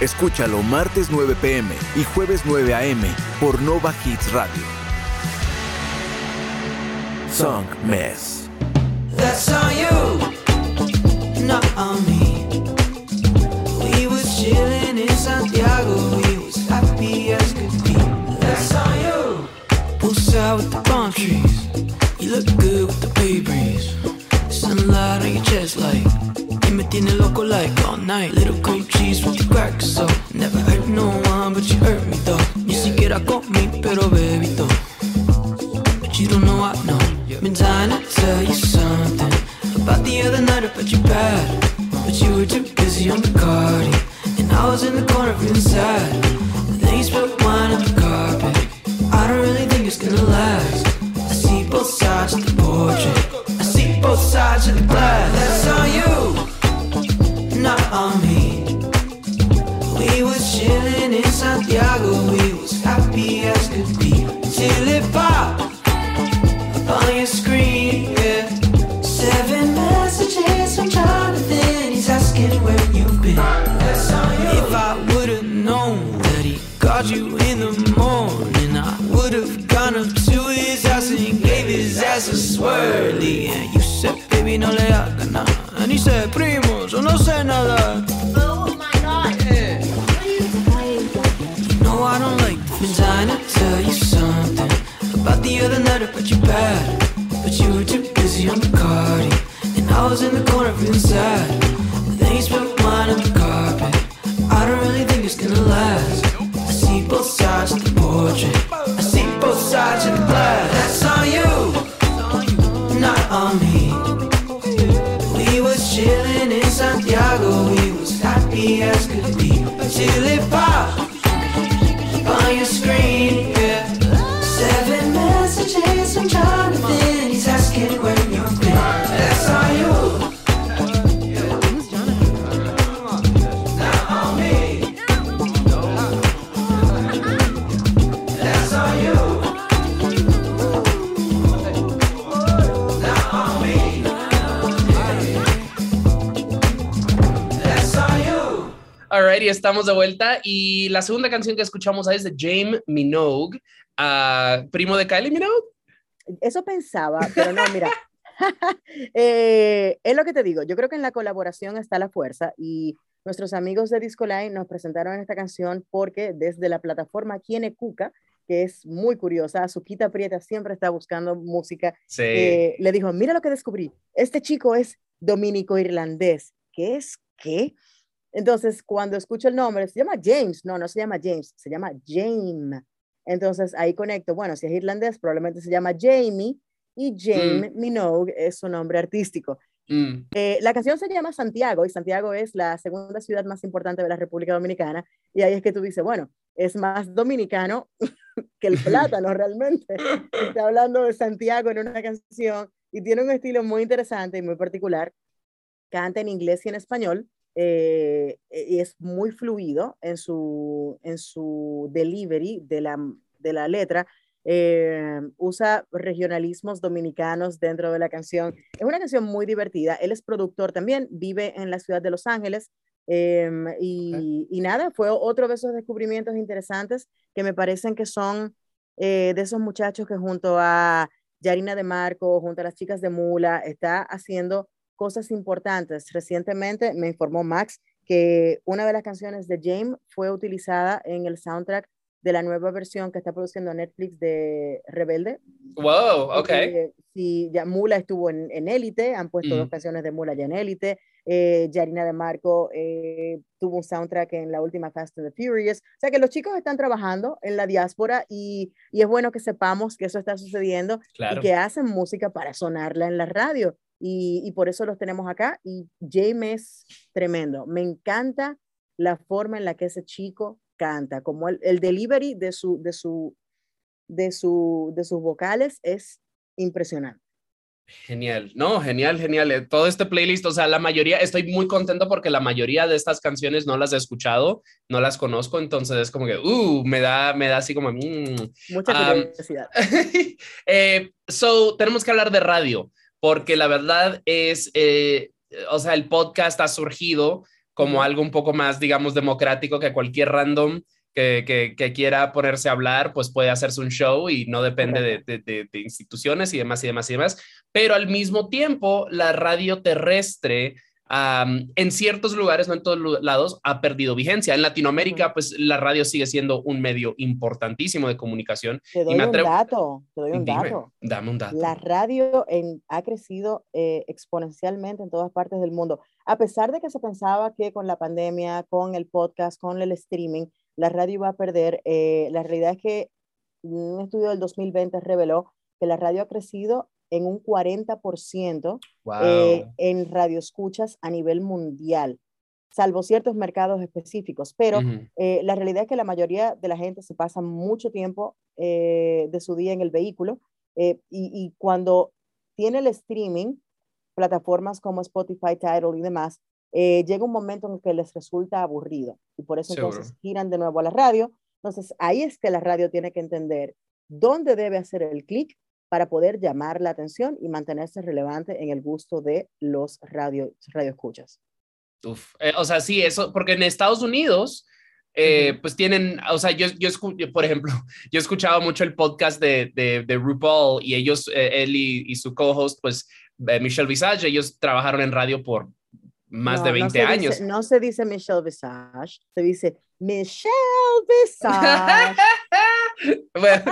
Escúchalo martes 9 pm y jueves 9 am por Nova Hits Radio. Song Mess. That's on you, not on me. We was chilling in Santiago, we was happy as could be. That's on you. Poolside with the palm trees, you look good with the bay breeze. Sunlight on your chest like, tiene loco like all night. Little cold cheese with the crackers so never hurt no one, but you hurt me though. Ni siquiera comí, pero bebito. But you don't know I know. Been trying to tell you something about the other night. I bet you bad, but you were too busy on the party, and I was in the corner feeling sad. And then you spilled wine on the carpet. I don't really think it's gonna last. I see both sides of the portrait. I see both sides of the glass. That's on you, Santiago. We was happy as could be till it popped up on your screen. Yeah, seven messages from Jonathan. He's asking where you've been. That's on you. If I would've known that he called you in the morning, I would've gone up to his house and gave his ass a swirly. And you said, baby, no le haga nada. And he said, primo, yo no sé nada. Tell you something about the other night. I bet you bad, but you were too busy on the cardi, and I was in the corner feeling sad. Then you spilled wine on the carpet. I don't really think it's gonna last. I see both sides of the portrait. I see both sides of the glass. That's on you, not on me. We was chilling in Santiago. We was happy as could be But till it estamos de vuelta. Y la segunda canción que escuchamos es de James Minogue, ah, primo de Kylie Minogue. Eso pensaba, pero no, mira. Eh, es lo que te digo, yo creo que en la colaboración está la fuerza y nuestros amigos de Discoline nos presentaron esta canción porque desde la plataforma Kiene Cuca, que es muy curiosa, Azuquita Prieta siempre está buscando música, Sí. eh, le dijo, mira lo que descubrí, este chico es dominico-irlandés, ¿qué es qué? Entonces, cuando escucho el nombre, se llama James, no, no se llama James, se llama James. Entonces, ahí conecto, bueno, si es irlandés, probablemente se llama Jamie, y James Minogue es su nombre artístico. Mm, Eh, la canción se llama Santiago, y Santiago es la segunda ciudad más importante de la República Dominicana, y ahí es que tú dices, bueno, es más dominicano que el plátano realmente. Está hablando de Santiago en una canción y tiene un estilo muy interesante y muy particular. Canta en inglés y en español eh, es muy fluido en su, en su delivery de la, de la letra. Eh, usa regionalismos dominicanos dentro de la canción. Es una canción muy divertida. Él es productor también, vive en la ciudad de Los Ángeles. eh, y, y nada, fue otro de esos descubrimientos interesantes que me parecen que son eh, de esos muchachos que junto a Yarina de Marco, junto a las chicas de Mula, está haciendo cosas importantes. Recientemente me informó Max que una de las canciones de James fue utilizada en el soundtrack de la nueva versión que está produciendo Netflix de Rebelde. Wow, ok. Porque, sí, ya Mula estuvo en, en Élite, han puesto dos Ujú. canciones de Mula ya en Élite. Eh, Yarina de Marco eh, tuvo un soundtrack en la última Fast and the Furious. O sea que los chicos están trabajando en la diáspora y, y es bueno que sepamos que eso está sucediendo Claro. y que hacen música para sonarla en la radio. Y, y por eso los tenemos acá. Y James es tremendo. Me encanta la forma en la que ese chico canta, como el, el delivery de, su, de, su, de, su, de sus vocales es impresionante. Genial, no, genial, genial. Eh, Todo este playlist, o sea, la mayoría, estoy muy contento porque la mayoría de estas canciones no las he escuchado, no las conozco, entonces es como que, uh, me da, me da así como, mm. Mucha Um, curiosidad. Eh, so, tenemos que hablar de radio, porque la verdad es, eh, o sea, el podcast ha surgido como algo un poco más, digamos, democrático que cualquier random que, que, que quiera ponerse a hablar, pues puede hacerse un show y no depende de, de, de- de instituciones y demás y demás y demás. Pero al mismo tiempo, la radio terrestre am, en ciertos lugares, no en todos lados, ha perdido vigencia. En Latinoamérica, Ujú. pues la radio sigue siendo un medio importantísimo de comunicación. Te doy me un atrevo- dato, te doy un Dime, dato. dame un dato. La radio en- ha crecido eh, exponencialmente en todas partes del mundo. A pesar de que se pensaba que con la pandemia, con el podcast, con el streaming, la radio iba a perder, eh, la realidad es que un estudio del 2020 reveló que la radio ha crecido en un 40% Wow. eh, en radioescuchas a nivel mundial, salvo ciertos mercados específicos. Pero eh, la realidad es que la mayoría de la gente se pasa mucho tiempo eh, de su día en el vehículo eh, y, y cuando tiene el streaming, plataformas como Spotify, Tidal y demás, llega un momento en que les resulta aburrido y por eso Seguro. entonces giran de nuevo a la radio. Entonces ahí es que la radio tiene que entender dónde debe hacer el clic para poder llamar la atención y mantenerse relevante en el gusto de los radio, radioescuchas. Uf, eh, o sea, sí, eso, porque en Estados Unidos, eh, Ujú. pues tienen, o sea, yo, yo, por ejemplo, yo escuchaba mucho el podcast de, de, de RuPaul y ellos, eh, él y, y su co-host, pues eh, Michelle Visage, ellos trabajaron en radio por más No, de no 20 se años. dice- no se dice Michelle Visage, se dice Michelle Visage. Bueno,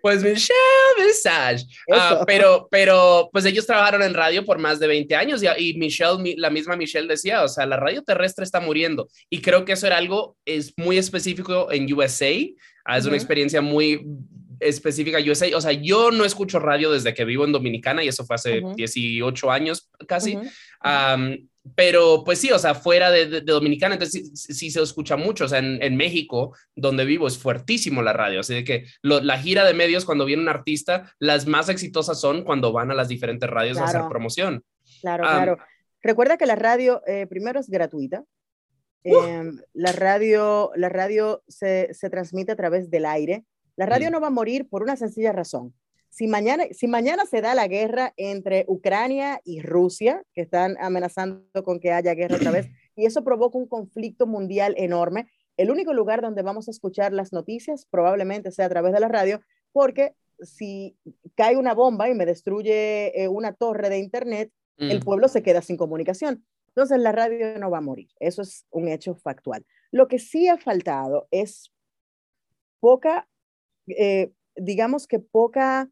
pues Michelle Visage. Ah, pero, pero, pues ellos trabajaron en radio por más de 20 años y, y Michelle, mi- la misma Michelle decía, o sea, la radio terrestre está muriendo. Y creo que eso era algo es muy específico en USA. Ah, es una experiencia muy específica USA. O sea, yo no escucho radio desde que vivo en Dominicana y eso fue hace Ujú. 18 años casi. Pero pues sí, o sea, fuera de, de- de Dominicana, entonces sí, sí se escucha mucho. O sea, en, en México, donde vivo, es fuertísimo la radio. Así de que lo- la gira de medios, cuando viene un artista, las más exitosas son cuando van a las diferentes radios a hacer promoción. Claro, claro. Recuerda que la radio, eh, primero, es gratuita. Em, la radio, la radio se, se transmite a través del aire. La radio Mm. no va a morir por una sencilla razón. Si mañana, si mañana se da la guerra entre Ucrania y Rusia, que están amenazando con que haya guerra otra vez, y eso provoca un conflicto mundial enorme. El único lugar donde vamos a escuchar las noticias probablemente sea a través de la radio, porque si cae una bomba y me destruye eh, una torre de internet, el Mm, pueblo se queda sin comunicación. Entonces la radio no va a morir. Eso es un hecho factual. Lo que sí ha faltado es poca, eh, digamos que poca,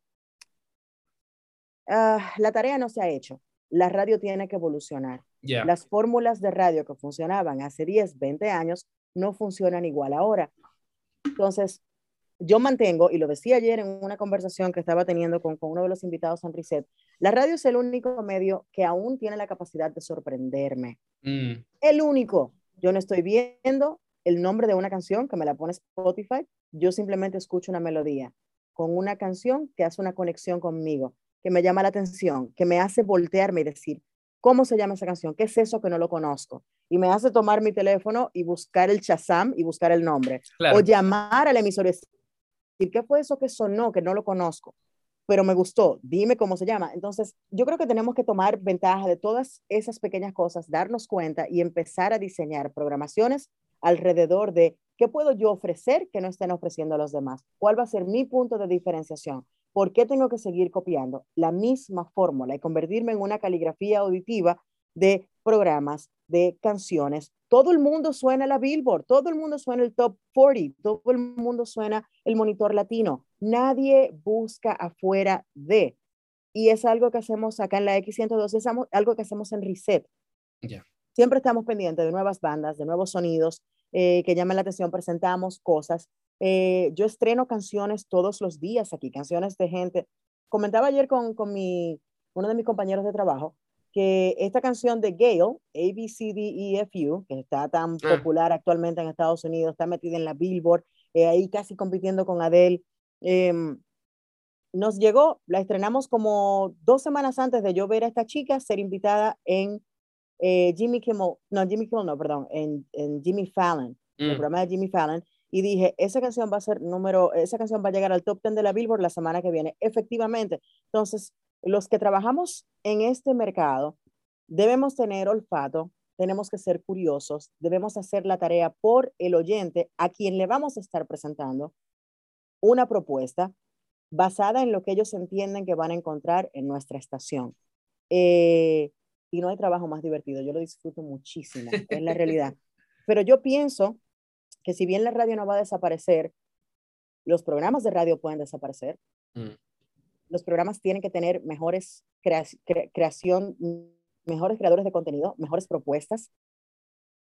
ah, la tarea no se ha hecho. La radio tiene que evolucionar. ya. Las fórmulas de radio que funcionaban hace 10, 20 años no funcionan igual ahora. Entonces, yo mantengo, y lo decía ayer en una conversación que estaba teniendo con, con uno de los invitados en Reset, la radio es el único medio que aún tiene la capacidad de sorprenderme. Mm, El único. Yo no estoy viendo el nombre de una canción que me la pone Spotify, yo simplemente escucho una melodía con una canción que hace una conexión conmigo, que me llama la atención, que me hace voltearme y decir, ¿cómo se llama esa canción? ¿Qué es eso que no lo conozco? Y me hace tomar mi teléfono y buscar el Shazam y buscar el nombre. claro. O llamar al emisor y decir, ¿qué fue eso que sonó, que no lo conozco? Pero me gustó, dime cómo se llama. Entonces, yo creo que tenemos que tomar ventaja de todas esas pequeñas cosas, darnos cuenta y empezar a diseñar programaciones alrededor de qué puedo yo ofrecer que no estén ofreciendo los demás. ¿Cuál va a ser mi punto de diferenciación? ¿Por qué tengo que seguir copiando la misma fórmula y convertirme en una caligrafía auditiva de programas, de canciones? Todo el mundo suena la Billboard, todo el mundo suena el Top 40, todo el mundo suena el monitor latino. Nadie busca afuera de. Y es algo que hacemos acá en la X102, es algo que hacemos en Reset. Ya. Siempre estamos pendientes de nuevas bandas, de nuevos sonidos eh, que llaman la atención, presentamos cosas. Eh, yo estreno canciones todos los días aquí, canciones de gente. Comentaba ayer con, con mi, uno de mis compañeros de trabajo que esta canción de Gale, A, B, C, D, E, F, U, que está tan Ah. popular actualmente en Estados Unidos, está metida en la Billboard, eh, ahí casi compitiendo con Adele. em, nos llegó, la estrenamos como dos semanas antes de yo ver a esta chica ser invitada en eh, Jimmy Kimmel, no, Jimmy Kimmel, no, perdón, en, en Jimmy Fallon, el Mm, programa de Jimmy Fallon, y dije, esa canción va a ser número, esa canción va a llegar al top 10 de la Billboard la semana que viene. Efectivamente, entonces, los que trabajamos en este mercado debemos tener olfato, tenemos que ser curiosos, debemos hacer la tarea por el oyente a quien le vamos a estar presentando una propuesta basada en lo que ellos entienden que van a encontrar en nuestra estación. Eh, y no hay trabajo más divertido, yo lo disfruto muchísimo, es la realidad. Pero yo pienso que si bien la radio no va a desaparecer, los programas de radio pueden desaparecer, mm, los programas tienen que tener mejores crea- cre- creación, mejores creadores de contenido, mejores propuestas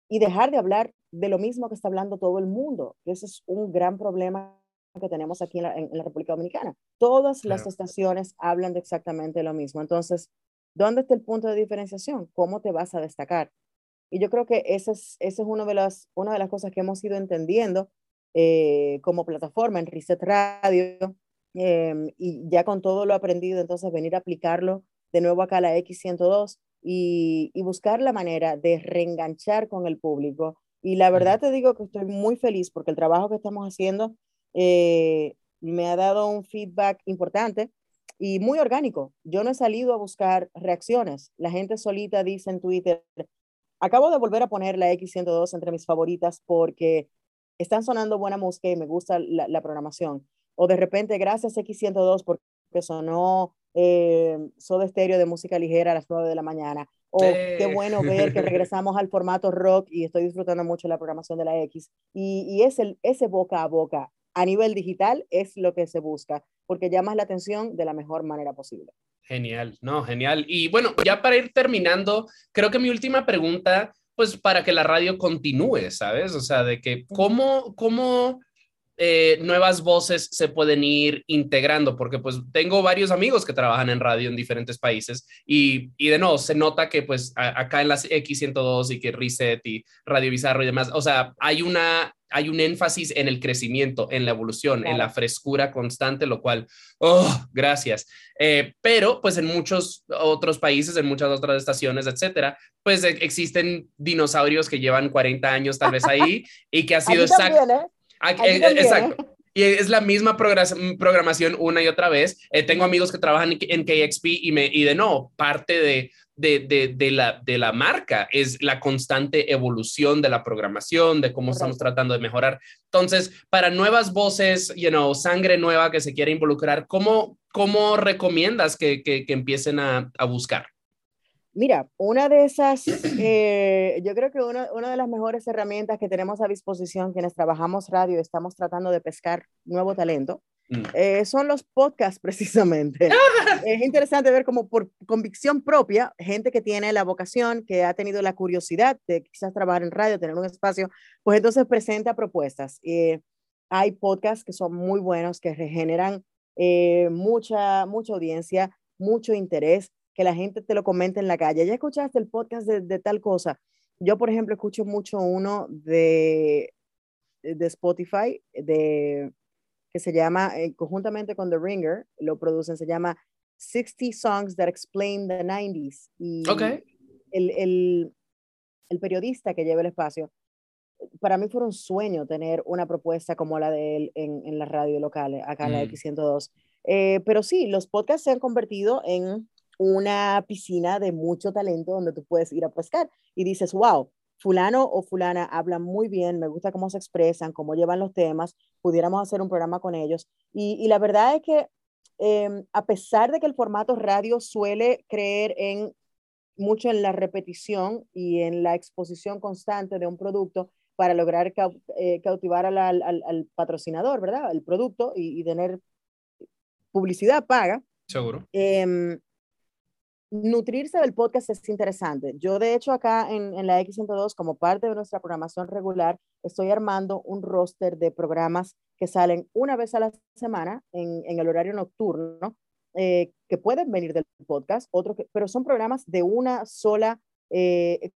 y dejar de hablar de lo mismo que está hablando todo el mundo. Ese es un gran problema que tenemos aquí en la, en- en la República Dominicana. Todas las estaciones hablan de exactamente lo mismo. Entonces, ¿dónde está el punto de diferenciación? ¿Cómo te vas a destacar? Y yo creo que esa es, ese es uno de las, una de las cosas que hemos ido entendiendo eh, como plataforma en Reset Radio, em, y ya con todo lo aprendido, entonces venir a aplicarlo de nuevo acá a la X102 y, y buscar la manera de reenganchar con el público. Y la verdad te digo que estoy muy feliz porque el trabajo que estamos haciendo eh, me ha dado un feedback importante y muy orgánico. Yo no he salido a buscar reacciones. La gente solita dice en Twitter, acabo de volver a poner la X102 entre mis favoritas porque están sonando buena música y me gusta la, la programación. O de repente, gracias X102 porque sonó eh, Soda Stereo de música ligera a las 9 de la mañana. O Eh. qué bueno ver que regresamos al formato rock y estoy disfrutando mucho la programación de la X. Y, y es el, ese boca a boca a nivel digital es lo que se busca, porque llamas la atención de la mejor manera posible. Genial, no, genial. Y bueno, ya para ir terminando, creo que mi última pregunta, pues para que la radio continúe, ¿sabes? O sea, de que cómo, cómo eh, nuevas voces se pueden ir integrando, porque pues tengo varios amigos que trabajan en radio en diferentes países y, y de nuevo se nota que pues a- acá en las X102 y que Reset y Radio Bizarro y demás, o sea, hay una... Hay un énfasis en el crecimiento, en la evolución, en la frescura constante, lo cual, oh, gracias. Eh, pero pues en muchos otros países, en muchas otras estaciones, etcétera, pues e- existen dinosaurios que llevan 40 años tal vez ahí y que ha sido exacto. ¿eh? Eh, también, exacto. Y es la misma progra- programación una y otra vez. Eh, tengo amigos que trabajan en KXP y, me, y de no, parte de, de, de, de la, de la marca es la constante evolución de la programación, de cómo estamos tratando de mejorar. Entonces, para nuevas voces, you know, sangre nueva que se quiere involucrar, ¿cómo, cómo recomiendas que, que, que empiecen a, a buscar? Mira, una de esas, eh, yo creo que una, una de las mejores herramientas que tenemos a disposición quienes trabajamos radio estamos tratando de pescar nuevo talento, Mm. eh, son los podcasts precisamente. es interesante ver como por convicción propia, gente que tiene la vocación, que ha tenido la curiosidad de quizás trabajar en radio, tener un espacio, pues entonces presenta propuestas. Eh, hay podcasts que son muy buenos, que regeneran eh, mucha, mucha audiencia, mucho interés, que la gente te lo comenta en la calle. ¿Ya escuchaste el podcast de, de tal cosa? Yo, por ejemplo, escucho mucho uno de, de Spotify, de, que se llama, eh, conjuntamente con The Ringer, lo producen, se llama 60 Songs That Explain the 90s. Y Ok. el, el, el periodista que lleva el espacio, para mí fue un sueño tener una propuesta como la de él en, en la radio local, acá en la Mm. X102. Eh, pero sí, los podcasts se han convertido en una piscina de mucho talento donde tú puedes ir a pescar y dices, wow, fulano o fulana hablan muy bien, me gusta cómo se expresan, cómo llevan los temas, pudiéramos hacer un programa con ellos. Y, y la verdad es que eh, a pesar de que el formato radio suele creer en mucho en la repetición y en la exposición constante de un producto para lograr eh, cautivar al, al- al- al patrocinador, ¿verdad? El producto y, y tener publicidad paga. Seguro. Em, nutrirse del podcast es interesante. Yo, de hecho, acá en, en la X102, como parte de nuestra programación regular, estoy armando un roster de programas que salen una vez a la semana en, en el horario nocturno, eh, que pueden venir del podcast, otros que, pero son programas de una sola, eh,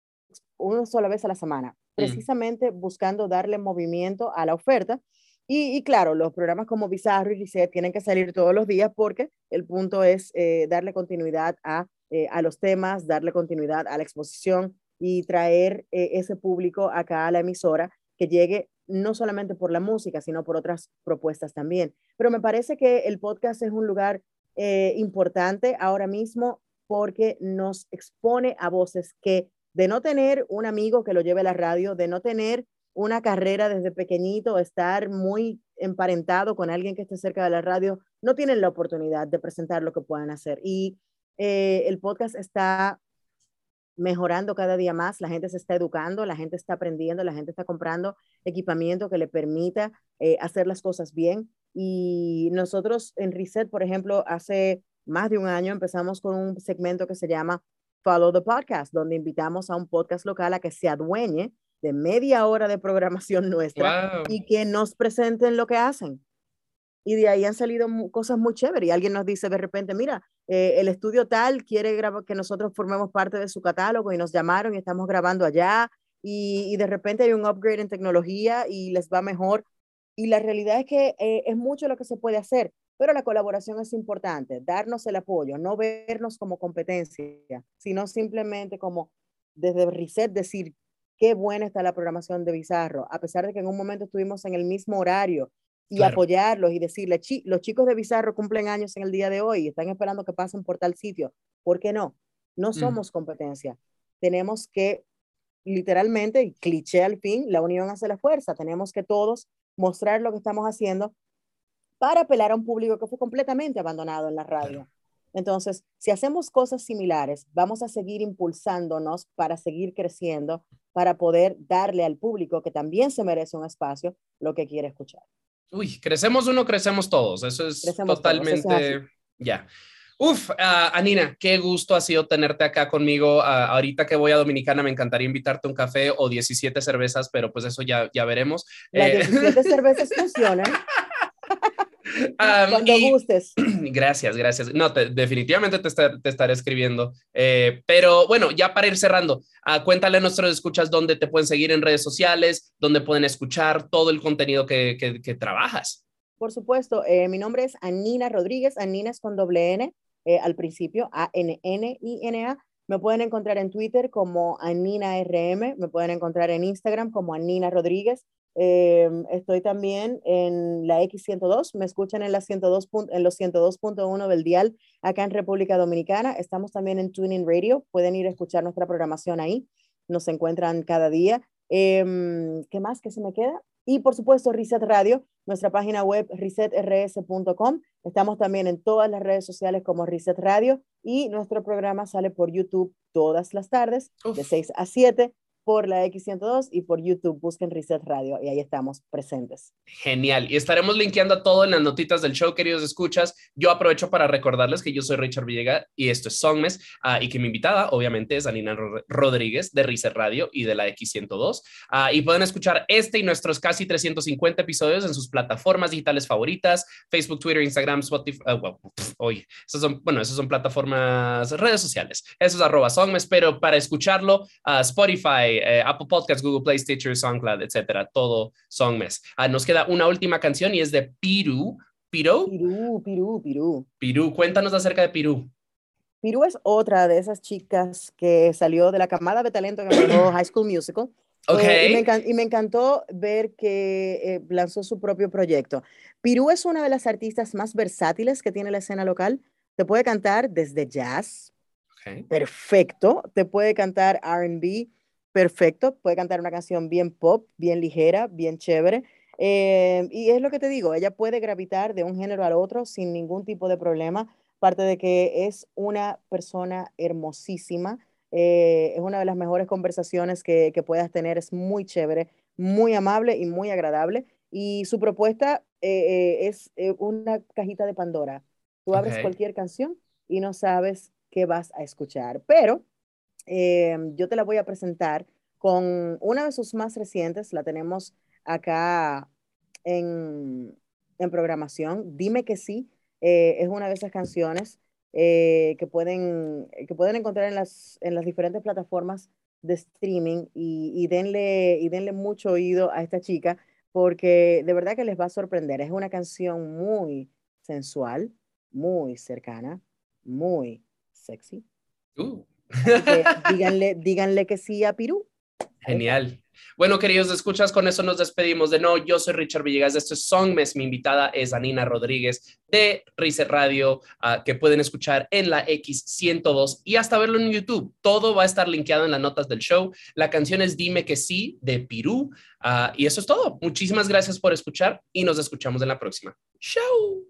una sola vez a la semana, precisamente buscando darle movimiento a la oferta. Y, y claro, los programas como Bizarro y Reset tienen que salir todos los días porque el punto es eh, darle continuidad a, eh, a los temas, darle continuidad a la exposición y traer eh, ese público acá a la emisora que llegue no solamente por la música, sino por otras propuestas también. Pero me parece que el podcast es un lugar eh, importante ahora mismo porque nos expone a voces que de no tener un amigo que lo lleve a la radio, de no tener una carrera desde pequeñito, estar muy emparentado con alguien que esté cerca de la radio, no tienen la oportunidad de presentar lo que puedan hacer. Y eh, el podcast está mejorando cada día más, la gente se está educando, la gente está aprendiendo, la gente está comprando equipamiento que le permita eh, hacer las cosas bien. Y nosotros en Reset, por ejemplo, hace más de un año empezamos con un segmento que se llama Follow the Podcast, donde invitamos a un podcast local a que se adueñe de media hora de programación nuestra Wow. y que nos presenten lo que hacen. Y de ahí han salido cosas muy chéveres. Y alguien nos dice de repente, mira, eh, el estudio tal quiere que nosotros formemos parte de su catálogo y nos llamaron y estamos grabando allá. Y, y de repente hay un upgrade en tecnología y les va mejor. Y la realidad es que eh, es mucho lo que se puede hacer, pero la colaboración es importante, darnos el apoyo, no vernos como competencia, sino simplemente como desde Reset decir, qué buena está la programación de Bizarro, a pesar de que en un momento estuvimos en el mismo horario y Claro. apoyarlos y decirle, "Chi- los chicos de Bizarro cumplen años en el día de hoy y están esperando que pasen por tal sitio. ¿Por qué no? No somos competencia. Tenemos que, literalmente, y cliché al fin, la unión hace la fuerza. Tenemos que todos mostrar lo que estamos haciendo para apelar a un público que fue completamente abandonado en la radio. Entonces, si hacemos cosas similares, vamos a seguir impulsándonos para seguir creciendo, para poder darle al público que también se merece un espacio lo que quiere escuchar. Uy, crecemos uno, crecemos todos. Eso es Crecemos todos, eso es totalmente. Ya. Uf, ah, Anina, qué gusto ha sido tenerte acá conmigo. Ah, ahorita que voy a Dominicana, me encantaría invitarte a un café o 17 cervezas, pero pues eso ya, ya veremos. Las Eh, 17 cervezas funcionan cuando y- gustes. Gracias, gracias. No, te- definitivamente te, esta- te estaré escribiendo. Eh, pero bueno, ya para ir cerrando, ah, cuéntale a nuestros escuchas dónde te pueden seguir en redes sociales, dónde pueden escuchar todo el contenido que, que- que trabajas. Por supuesto, eh, mi nombre es Anina Rodríguez, Anina es con doble N eh, al principio, A-N-N-I-N-A. Me pueden encontrar en Twitter como Anina RM, me pueden encontrar en Instagram como Anina Rodríguez Eh, estoy también en la X102, me escuchan en, la 102, pun- en los 102.1 del dial acá en República Dominicana. Estamos también en Tuning Radio, pueden ir a escuchar nuestra programación ahí, nos encuentran cada día. Em, ¿Qué más que se me queda? Y por supuesto, Reset Radio, nuestra página web resetrs.com. Estamos también en todas las redes sociales como Reset Radio y nuestro programa sale por YouTube todas las tardes Uf. de 6 a 7 por la X102 y por YouTube. Busquen Reset Radio y ahí estamos presentes. Genial. Y estaremos linkeando todo en las notitas del show, queridos escuchas. Yo aprovecho para recordarles que yo soy Richard Villega y esto es Songmes ah, y que mi invitada obviamente es Anina Ro- Rodríguez de Reset Radio y de la X102. Ah, y pueden escuchar este y nuestros casi 350 episodios en sus plataformas digitales favoritas, Facebook, Twitter, Instagram, Spotify. ah, bueno, pf, oye, esos son, bueno, esas son plataformas, redes sociales. Eso es arroba Songmes, pero para escucharlo, ah, Spotify, eh, Apple Podcasts, Google Play, Stitcher, SoundCloud, etcétera, todo Songmes. Ah, nos queda una última canción y es de Piru. Piru, Pirú, Pirú, Pirú. Piru, cuéntanos acerca de Piru. Pirú es otra de esas chicas que salió de la camada de talento que manejó High School Musical. Ok. Eh, y, me encan- y me encantó ver que eh, lanzó su propio proyecto. Pirú es una de las artistas más versátiles que tiene la escena local. Te puede cantar desde jazz, Ok. perfecto. Te puede cantar RB, perfecto. Puede cantar una canción bien pop, bien ligera, bien chévere. Eh, y es lo que te digo, ella puede gravitar de un género al otro sin ningún tipo de problema. Parte de que es una persona hermosísima. eh, es una de las mejores conversaciones que, que puedas tener. Es muy chévere, muy amable y muy agradable. Y su propuesta eh, es una cajita de Pandora. Tú abres cualquier canción y no sabes qué vas a escuchar. Pero eh, yo te la voy a presentar con una de sus más recientes, la tenemos acá en, en programación. Dime que sí, eh, es una de esas canciones eh, que, pueden, que pueden encontrar en las, en las diferentes plataformas de streaming y, y denle, y denle mucho oído a esta chica porque de verdad que les va a sorprender. Es una canción muy sensual, muy cercana, muy sexy. Uh, díganle, díganle que sí a Pirú. Genial. Bueno, queridos escuchas, con eso nos despedimos de no. Yo soy Richard Villegas, esto es Songmes. Mi invitada es Anina Rodríguez de Reset Radio, ah, que pueden escuchar en la X102 y hasta verlo en YouTube. Todo va a estar linkeado en las notas del show. La canción es Dime que sí de Pirú. ah, y eso es todo. Muchísimas gracias por escuchar y nos escuchamos en la próxima. Show.